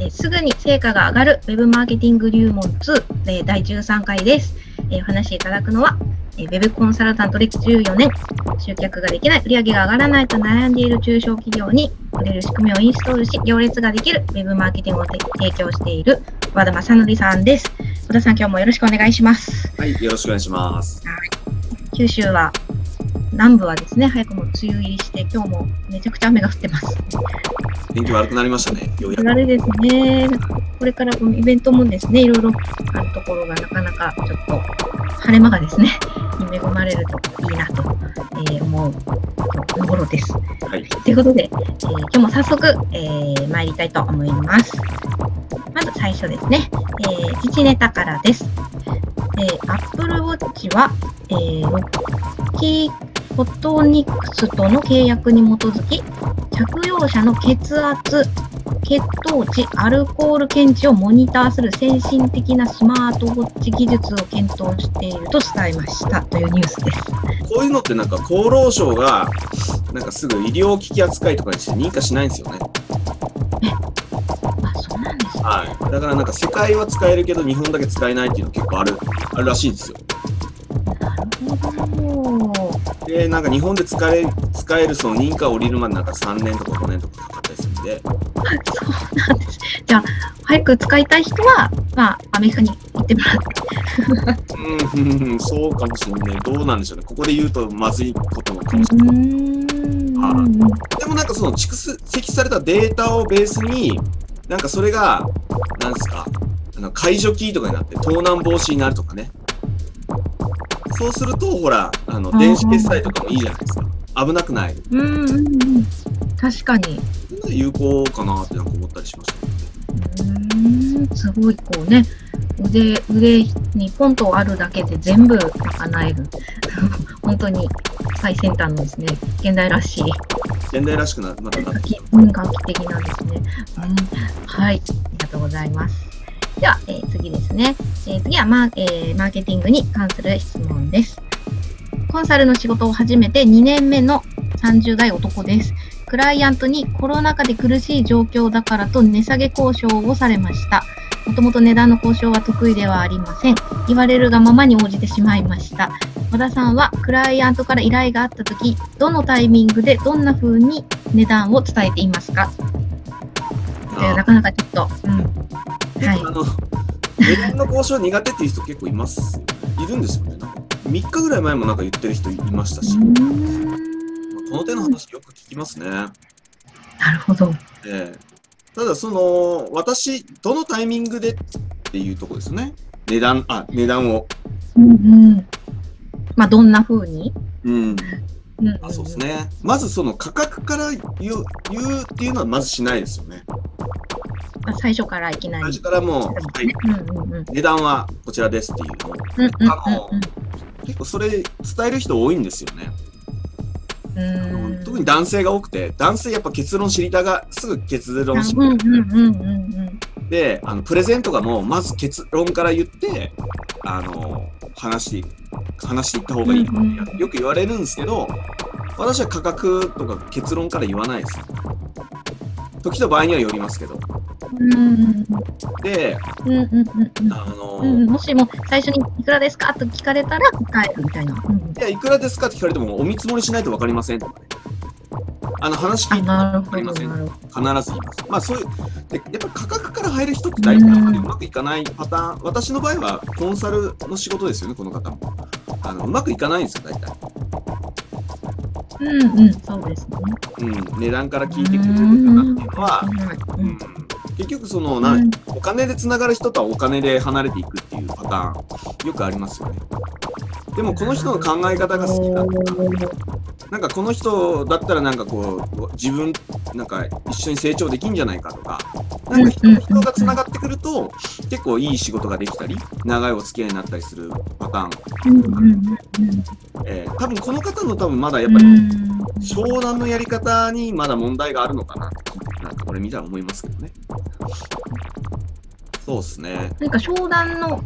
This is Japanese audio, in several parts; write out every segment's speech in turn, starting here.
えーすぐに成果が上がる Web マーケティング入門2、えー第13回です。えーお話しいただくのは、えー Web コンサルタント歴14年、集客ができない、売上が上がらないと悩んでいる中小企業に売れる仕組みをインストールし、行列ができる Web マーケティングをて提供している和田正則さんです。和田さん、今日もよろしくお願いします。はい、よろしくお願いします。九州は南部はですね、早くも梅雨入りして、今日もめちゃくちゃ雨が降ってます。天気悪くなりましたね。ようやく。あれですね、これからこのイベントもですね、いろいろあるところがなかなかちょっと晴れ間がですね、に恵まれるといいなと、えー思うところです。はい。ということで、えー今日も早速、えー参りたいと思います。まず最初ですね、えー、自治ネタからです。えー、Apple Watch は、えー、ロッキーフォトニクスとの契約に基づき、着用者の血圧、血糖値、アルコール検知をモニターする先進的なスマートウォッチ技術を検討していると伝えましたというニュースです。こういうのってなんか厚労省が、なんかすぐ医療機器扱いとかにして認可しないんですよね。はい。だからなんか世界は使えるけど日本だけ使えないっていうの結構ある、あるらしいんですよ。なるほど。で、なんか日本で使え使えるその認可を降りるまでなんか3年とか5年とかかかったりするんで、そうなんです。じゃあ、早く使いたい人は、まあ、アメリカに行ってもらって。うんそうかもしれない。どうなんでしょうね。ここで言うとまずいことなのかもしれうない。ーん。でもなんかその蓄積されたデータをベースに、なんかそれが、なんですか、あの解除キーとかになって盗難防止になるとかね。そうすると、ほら、あの、うん電子決済とかもいいじゃないですか。危なくない。うんうんうん。確かに。有効かなってなんか思ったりしましたね。うーん。すごい、こうね、腕、腕にポンとあるだけで全部賄える。本当に最先端のですね、現代らしい、現代らしくな、またな画期うん画期的なんですね。うん。はい。ありがとうございます。では、えー次ですね。えー次はマー,、えーマーケティングに関する質問です。コンサルの仕事を始めて2年目の30代男です。クライアントにコロナ禍で苦しい状況だからと値下げ交渉をされました。もともと値段の交渉は得意ではありません。言われるがままに応じてしまいました。和田さんはクライアントから依頼があったとき、どのタイミングでどんな風に値段を伝えていますか？えーなかなかちょっと、うん。はい値段の交渉苦手っていう人結構いますよいるんですよね。なんか3日ぐらい前もなんか言ってる人いましたし、この手の話よく聞きますね。なるほど。ええただその私どのタイミングでっていうところですね値段あ値段をうんうん。まあ、どんな風に、うんうんんあそうです。ねまずその価格から言う言うっていうのはまずしないですよねまあ、最初からいきなり。最初からもう、はい。値段はこちらですっていうのをうんうんうん結構それ伝える人多いんですよね、特に男性が多くて男性やっぱ結論知りたがすぐ結論知りたうんうんうんうんうん。であのプレゼントがもうまず結論から言ってあの話して話していった方がいい、うんうん。よく言われるんですけど私は価格とか結論から言わないです。時と場合にはよりますけどでうんうんうんうんあの、うん、もしも最初にいくらですか？と聞かれたら答えるみたいな。うんいやいくらですか？って聞かれてもお見積もりしないと分かりませんとかねあの話聞あ、いて分かりません。必ず言います。まあそういう、でやっぱり価格から入る人って大体あんまりうまくいかないパターン、私の場合はコンサルの仕事ですよね、この方も。あのうまくいかないんですよ、大体。うんうん、そうですね。うん、値段から聞いてくれる方っていうのは、ううんん、結局その、なうんお金でつながる人とはお金で離れていくっていうパターン、よくありますよね。でもこの人の考え方が好きだったなんかこの人だったらなんかこう自分なんか一緒に成長できんじゃないかとかなんか人と人がつながってくると結構いい仕事ができたり長いお付き合いになったりするパターン、うんうんうんえー多分この方の多分まだやっうぱりん商談のやり方にまだ問題があるのかな。ってなんかこれ見たら思いますけどね。そうですね。なんか商談の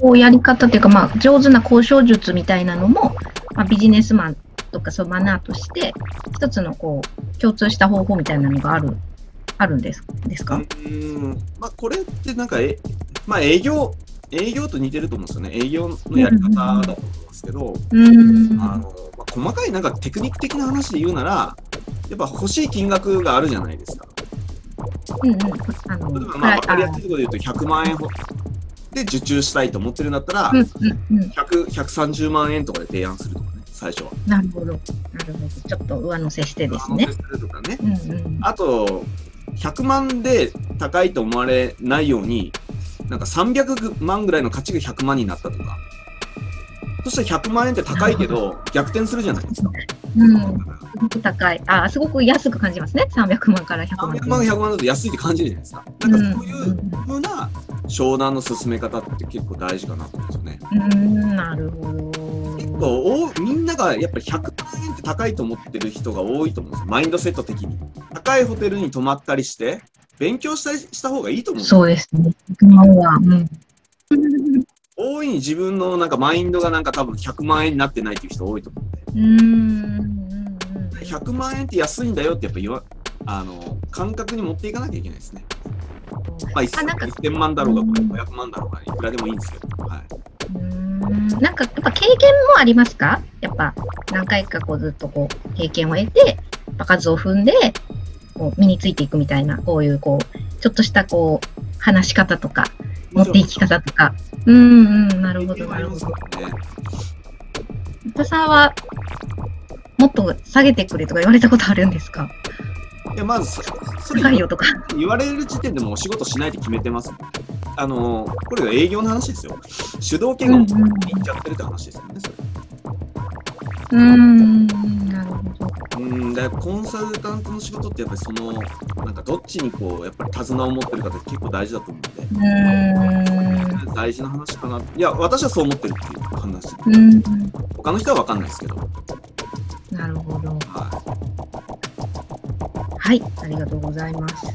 こうやり方っていうか、まあ、上手な交渉術みたいなのも、まあ、ビジネスマンとかそうマナーとして、一つのこう共通した方法みたいなのがあるあるんですですか、うん、まあ、これってなんか、えまあ、営業、営業と似てると思うんですよね。営業のやり方だと思いますけど、うん。あのまあ、細かいなんかテクニック的な話で言うなら、やっぱ欲しい金額があるじゃないですか。うんうん。あの、例えば、まあ、分かりやあすいところで言うと、100万円ほで受注したいと思ってるんだったら、うんうんうん。100 130万円とかで提案するとかね、最初は。なるほど。なるほど。ちょっと上乗せしてですね上乗。せするとかね。うんうん。あと、100万で高いと思われないように、なんか300万ぐらいの価値が100万になったとか。そしたら100万円って高いけど、逆転するじゃないですか。うん。すごく高い。あ、すごく安く感じますね。300万から100万。300万、100万だと安いって感じるじゃないですか。なんかそういう風な商談の進め方って結構大事かなと思うんですよね。うん。うん、なるほど。結構おみんながやっぱり100万円って高いと思ってる人が多いと思うんですよ。マインドセット的に。高いホテルに泊まったりして、勉強したりした方がいいと思うそうですね。100万は。うん。大いに自分のなんかマインドがなんか多分100万円になってないっていう人多いと思うんで。うんうんうん100万円って安いんだよってやっぱ言わあの感覚に持っていかなきゃいけないですね。まあ、あなんか 1000, 万だろうが500万だろうがいくらでもいいんですけど、はい、うんなんかやっぱ経験もありますか？やっぱ何回かこうずっとこう経験を得て、数を踏んでこう身についていくみたいな、こういうこう、ちょっとしたこう話し方とか、持っていき方とか。うんうん、なるほど、なるほど。ね。田さんはもっと下げてくれとか言われたことあるんですか？いやまずそそれ高いよとか。言われる時点でもうお仕事しないって決めてます。あのこれが営業の話ですよ。主導権がいっちゃってるって話ですよね。それうん、なるほど。うん、だからコンサルタントの仕事ってやっぱりそのなんかどっちにこうやっぱり手綱を持ってるかって結構大事だと思うんで。うん。大事な話かな。いや、私はそう思ってるっていう話。うん、他の人は分かんないですけど。なるほど。ははい、ありがとうございます。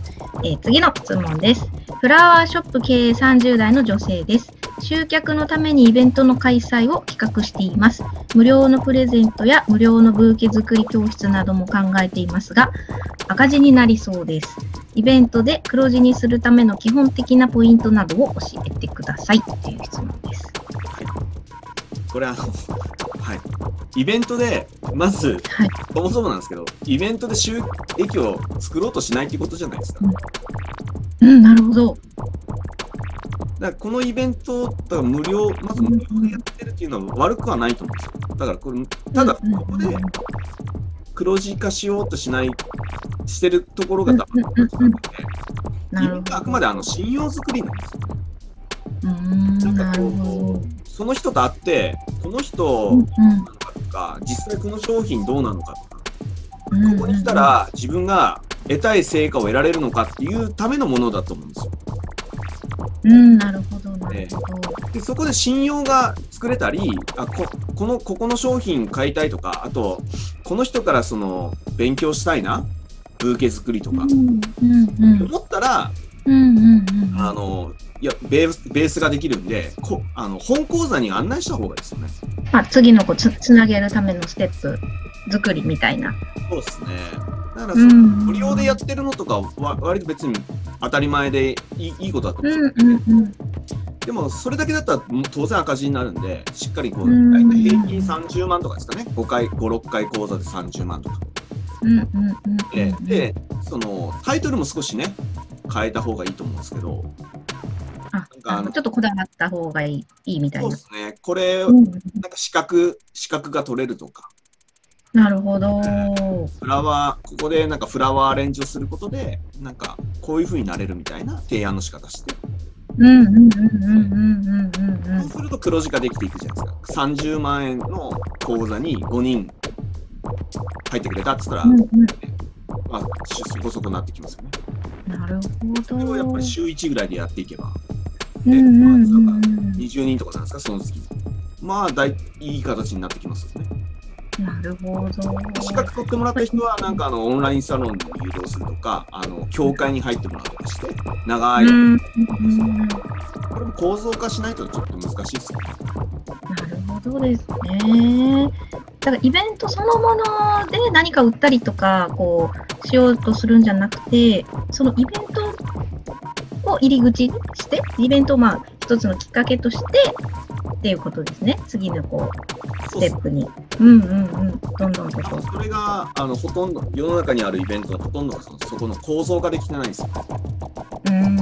えー次の質問です。フラワーショップ経営30代の女性です。集客のためにイベントの開催を企画しています。無料のプレゼントや無料のブーケ作り教室なども考えていますが、赤字になりそうです。イベントで黒字にするための基本的なポイントなどを教えてくださいという質問です。い。これあの、はい。イベントで、まず、はいそもそもなんですけど、イベントで収益を作ろうとしないっていうことじゃないですか。うんうん、なるほど。らこのイベント、だから無料、まず無料でやってるっていうのは悪くはないと思うんですよ。だからこれ、ただ、ここで黒字化しようとしない、してるところが多分、うんうんうんうんなイベントはあくまであの信用作りなんですよ。ど。うん、なんかこう、その人と会って、この人、なのかとか、実際この商品どうなのかとか、うんここに来たら自分が得たい成果を得られるのかっていうためのものだと思うんですよ。うん、なるほど、なるほど。でそこで信用が作れたりあここのここの商品買いたいとかあとこの人からその勉強したいなブーケ作りとか、うん、うん、うん、思ったらうん、うん、あのいやベースベースができるんでこあの本講座に案内した方がいいですよね。まあ、次のこうつつなげるためのステップ作りみたいな。そうですね。だからその、うん、無料でやってるのとかは割と別に当たり前でいいいいことだと思ううんですよ、ん、うん、うん。でもそれだけだったら当然赤字になるんでしっかりこううん大体平均30万とかですかね5回56回講座で30万とかうん、うん、うん。ででそのタイトルも少しね変えた方がいいと思うんですけどあ、なんかちょっとこだわった方がいいいいみたいなそうで。すねこれうん、なんか資格資格が取れるとかなるほど。フラワーここでなんかフラワーアレンジをすることでなんかこういう風になれるみたいな提案の仕方してうん、うん、うん、うん、うん、うん、うんそうすると黒字化できていくじゃないですか。30万円の口座に5人入ってくれたっつったら、うん。うん、まあ、そこそこなってきますよね。うん。なるそれをほど。やっぱり週1ぐらいでやっていけば、うん、うん、うん、うん。20人とかなんですか、その月に。まあ、だいいい形になってきますよね。なるほど。資格取ってもらった人は、なんかあのオンラインサロンに誘導するとか、あの教会に入ってもらうとかして、長い。これも構造化しないとちょっと難しいですよね。なるほどですね。だからイベントそのもので何か売ったりとか、こう、しようとするんじゃなくて、そのイベントを入り口にして、イベントをまあ、一つのきっかけとして、っていうことですね。次のこう、ステップに。うんうんうん。どんどんとこう。それがあのほとんど世の中にあるイベントのほとんどがそのそこの構造ができてないんですよ。うーん。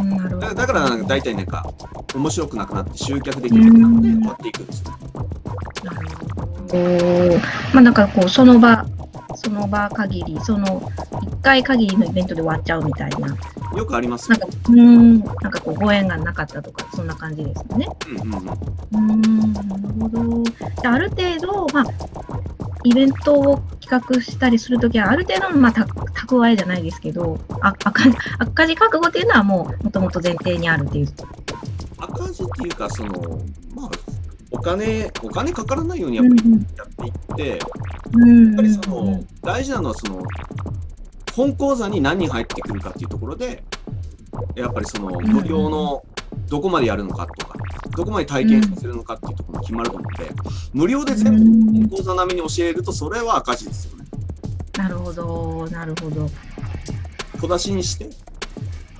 だだから大体なんか面白くなくなって集客できなくなって終わっていくんですよ。なるほど。まあなんかこう、その場、その場限り、その一回限りのイベントで終わっちゃうみたいな。よくありますよなんか、うーん、なんかこう、ご縁がなかったとか、そんな感じですよね。うんうんうんうーん、なるほど。じゃあ、ある程度、まあ、イベントを企画したりするときは、ある程度の、まあ、た蓄えじゃないですけど、あ赤赤字覚悟っていうのはもう、もともと前提にあるっていう。赤字っていうかそのまあお金お金かからないようにやうんっぱりやっていって、やうんっぱりその大事なのはその本講座に何人入ってくるかっていうところでやっぱりその無料のどこまでやるのかとかどこまで体験させるのかっていうところが決まると思うので無料で全部本講座並みに教えるとそれは赤字ですよね。なるほど、なるほど。小出しにして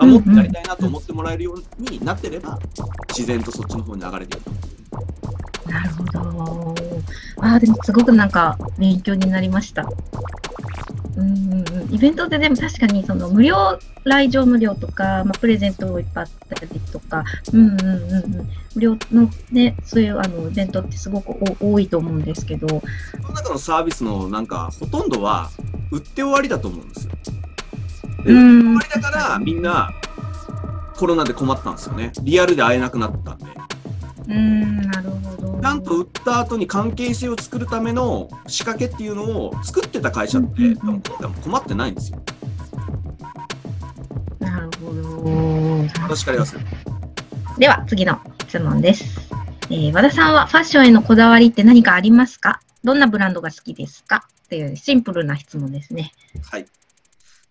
あもっとやりたいなと思ってもらえるようになってれば自然とそっちの方に流れていく。なるほど。ああ、でもすごくなんか勉強になりました。うんうんうん、イベントででも確かにその無料、来場無料とか、まあ、プレゼントをいっぱいあったりとか、うんうんうんうん、無料のね、そういうあのイベントってすごくお多いと思うんですけど、その中のサービスのなんかほとんどは売って終わりだと思うんですよ。でうん売って終わりだからみんなコロナで困ったんですよね。リアルで会えなくなったんで。うん、なるほど。ちゃんと売った後に関係性を作るための仕掛けっていうのを作ってた会社ってうんうん多分今回も困ってないんですよ。なるほど。私から言わせる。では、次の質問です。えー和田さんはファッションへのこだわりって何かありますか？どんなブランドが好きですか？っていうシンプルな質問ですね。はい。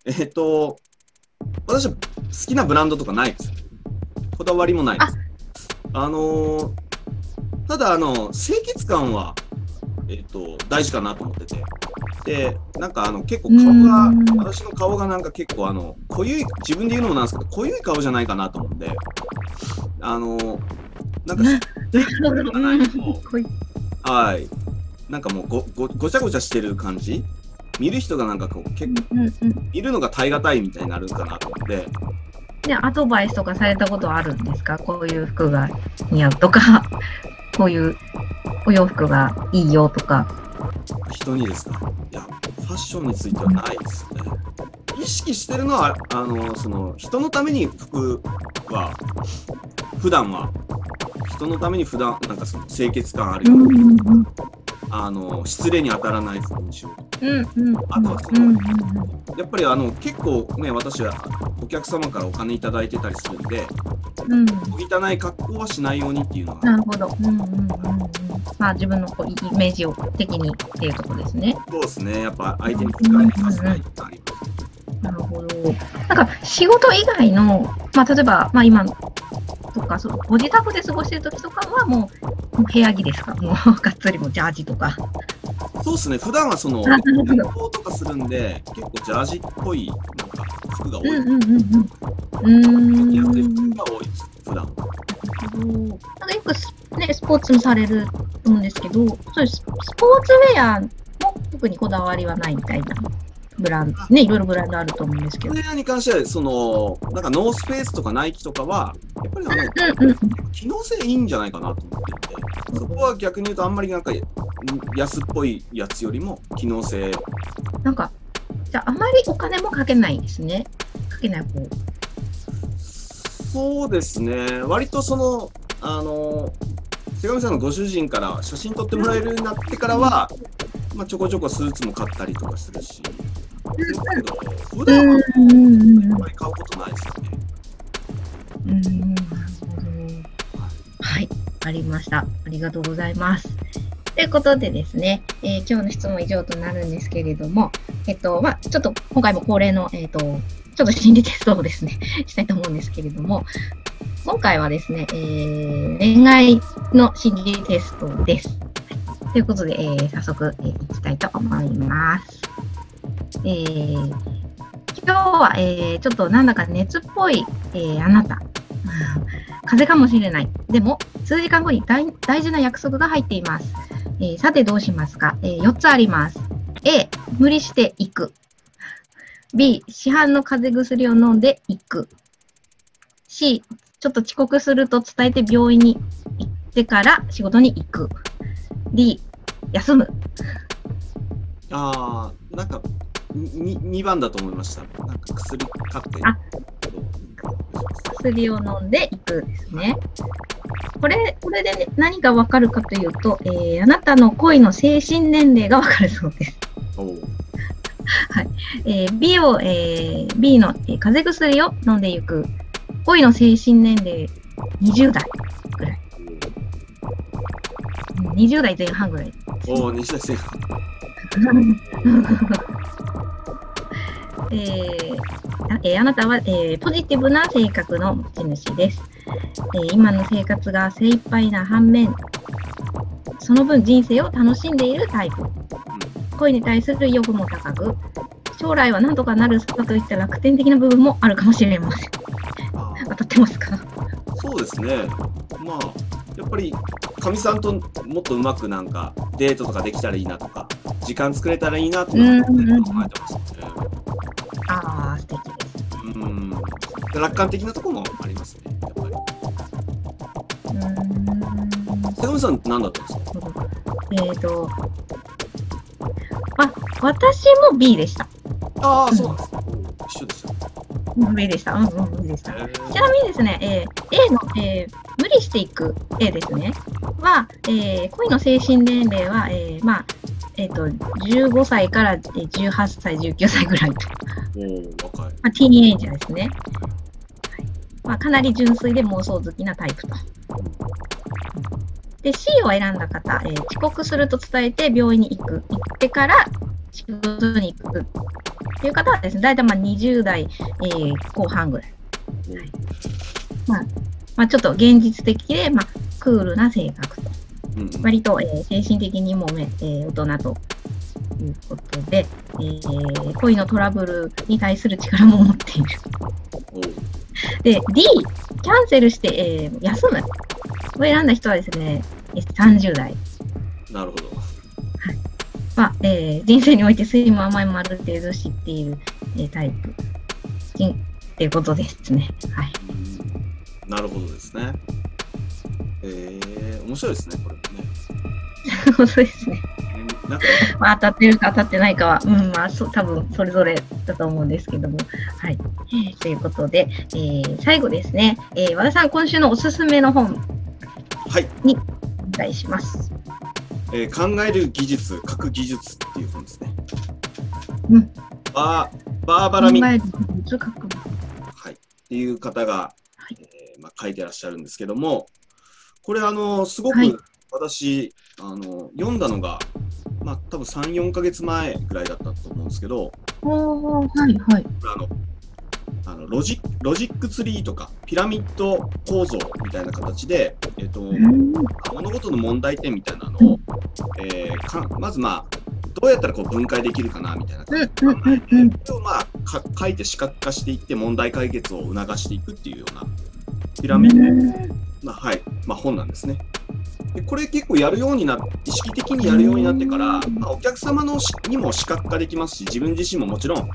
えっ、と、私は好きなブランドとかないです。こだわりもないです。あのーただ、あの、清潔感は、えっ、と、大事かなと思ってて。で、なんかあの、結構顔がうん、私の顔がなんか結構あの、濃ゆい、自分で言うのもなんですけど、濃ゆい顔じゃないかなと思うんで、あのーなんか、な 清潔感がないと、こいはい。なんかもうごごごちゃごちゃしてる感じ見る人がなんかこう結構うんうん見るのが耐え難いみたいになるかなと思って。でアドバイスとかされたことはあるんですか？こういう服が似合うとか、こういうお洋服がいいよとか。人にですか？いやファッションについてはないですね。意識してるのはあのその人のために服は普段は人のために普段なんかその清潔感あるような、あの失礼に当たらない服にしようとうんうんあとはそのやっぱりあの結構ね私はお客様からお金いただいてたりするんでうん汚い格好はしないようにっていうのがなるほど。うんうんうんうん。まあ自分のこうイメージを的にっていうところですね。そうですねやっぱ相手に不快にさせないってありますなるほど。なんか仕事以外の、まあ例えば、まあ今とか、そのご自宅で過ごしてる時とかはもう部屋着ですか？もうがっつりもうジャージとか。そうですね、普段はその、旅行とかするんで、結構ジャージっぽい、なんか服が多い。うんうんうんうん。うーん。安い服が多いです、普段は。なんかよくス,、ね、スポーツもされると思うんですけど、そういうススポーツウェアも特にこだわりはないみたいなブランド、ね、いろいろブランドあると思うんですけど。これに関しては、その、なんかノースペースとかナイキとかは、やっぱりあの、うんうん機能性いいんじゃないかなと思っていて、そこは逆に言うと、あんまりなんか、安っぽいやつよりも、機能性、なんか、じゃあ、あまりお金もかけないんですね。かけない方。そうですね、割とその、あの、瀬上さんのご主人から写真撮ってもらえるようになってからは、まあ、ちょこちょこスーツも買ったりとかするし、ですけど、普段はあんまり買うことないですよね。うん。うん、なるほど。はい、ありました。ありがとうございます。ということでですね、えー今日の質問は以上となるんですけれども、えっと、まあ、ちょっと今回も恒例の、えっと、ちょっと心理テストをですね、したいと思うんですけれども、今回はですね、えー恋愛の心理テストです。ということで、えー早速、えーいきたいと思います。えー今日は、えーちょっとなんだか熱っぽい、えーあなた。風邪かもしれない。でも、数時間後に大大事な約束が入っています。えさてどうしますか、え4つあります。A、無理して行く。B、市販の風邪薬を飲んで行く。C、ちょっと遅刻すると伝えて病院に行ってから仕事に行く。D、休む。ああ、なんか、に2番だと思いました。なんか薬買って。あ薬を飲んで行くですね。これ、これで、ね、何がわかるかというと、えーあなたの恋の精神年齢がわかるそうです。おうえー B を、えー B の、えー風邪薬を飲んでいく。恋の精神年齢20代ぐらい。うん20代前半ぐらい。おう、西田先生。えーあえーあなたは、えーポジティブな性格の持ち主です、えー今の生活が精一杯な反面、その分人生を楽しんでいるタイプ。恋に対する意欲も高く、将来は何とかなるさといった楽天的な部分もあるかもしれません。あ当たってますか？そうですね。まあ、やっぱり、かみさんともっとうまくなんか、デートとかできたらいいなとか、時間作れたらいいなとか、考うんえてますね。楽観的なところもありますね。やっぱり。うーん瀬上さん何だったんですか？えっ、と、あ、私も B でした。ああ、そうなんですね。一緒でした。うん B でした。うんうん、B でした。えーちなみにですね、えー A の、えー無理していく A ですね、は、えー恋の精神年齢は、えーまあ、えっ、と、15歳からえー18歳、19歳ぐらいと、おお、若い。まあ、ティーンエイジャーですね。はいまあ、かなり純粋で妄想好きなタイプと。で、C を選んだ方、えー遅刻すると伝えて病院に行く。行ってから仕事に行く。っていう方はですね、大体まあ20代、えー後半ぐらい。まあ、ちょっと現実的で、まあ、クールな性格と。割と、えー精神的にもめ、えー大人ということで、えー恋のトラブルに対する力も持っている。で、D、キャンセルして、えー休む。を選んだ人はですね、えー30代。なるほど。まあえー人生において酸いも甘いもある程度知っている、えータイプ。人っていうことですね。はい。うんなるほどですね。えー、面白いですね、これもね。そうですね。なんか、まあ、当たってるか当たってないかは、うん、まあ、そう多分それぞれだと思うんですけども。はい。ということで、えー最後ですね、えー和田さん、今週のおすすめの本、はい、お願いします。えー考える技術、書く技術っていう本ですね。うん。バーバーバラミ。ン、はい、っていう方が、はい。えーまあ、書いてらっしゃるんですけども、これ、あの、すごくはい。私、あの、読んだのが、まあ、多分3、4ヶ月前ぐらいだったと思うんですけど、はい、はい。あの、あのロジロジックツリーとかピラミッド構造みたいな形で、えっとうん物事の問題点みたいなのを、えーかまずまあどうやったらこう分解できるかなみたいなうん、感じうん、うん、うん。それをまあか書いて視覚化していって問題解決を促していくっていうようなピラミッドな、はいまあ、本なんですね。でこれ結構やるようにな意識的にやるようになってから、まあ、お客様のしにも視覚化できますし自分自身ももちろん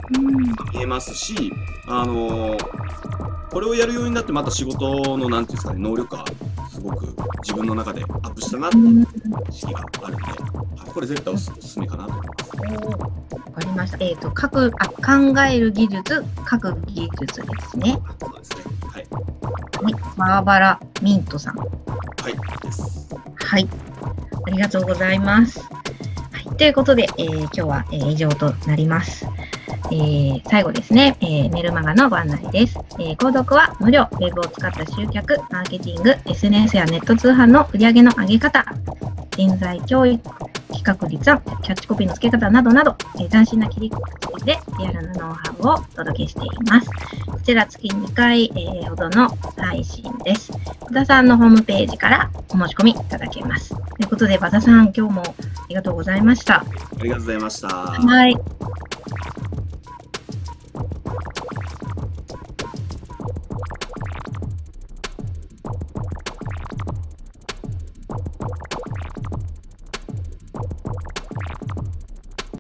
見えますし、あのーこれをやるようになってまた仕事のなんていうんですかね能力がすごく自分の中でアップしたなっていう意識があるんで、はい、これ絶対おすおすすめかなと思います。わかりました。えっ、と、書く、あ、考える技術、書く技術ですね。あそうですね。はい。はい。バーバラ・ミントさん。はい。です。はい。ありがとうございます。はい、ということで、えー今日は、えー以上となります。えー最後ですね、えメルマガのご案内です、え購読は無料、ウェブを使った集客、マーケティング、SNS やネット通販の売り上げの上げ方、人材教育、企画立案、キャッチコピーの付け方などなど、えー斬新な切り口でリアルなノウハウをお届けしています。こちら月2回、えーほどの配信です。和田さんのホームページからお申し込みいただけます。ということで、和田さん、今日もりがとうございました。ありがとうございました。はい。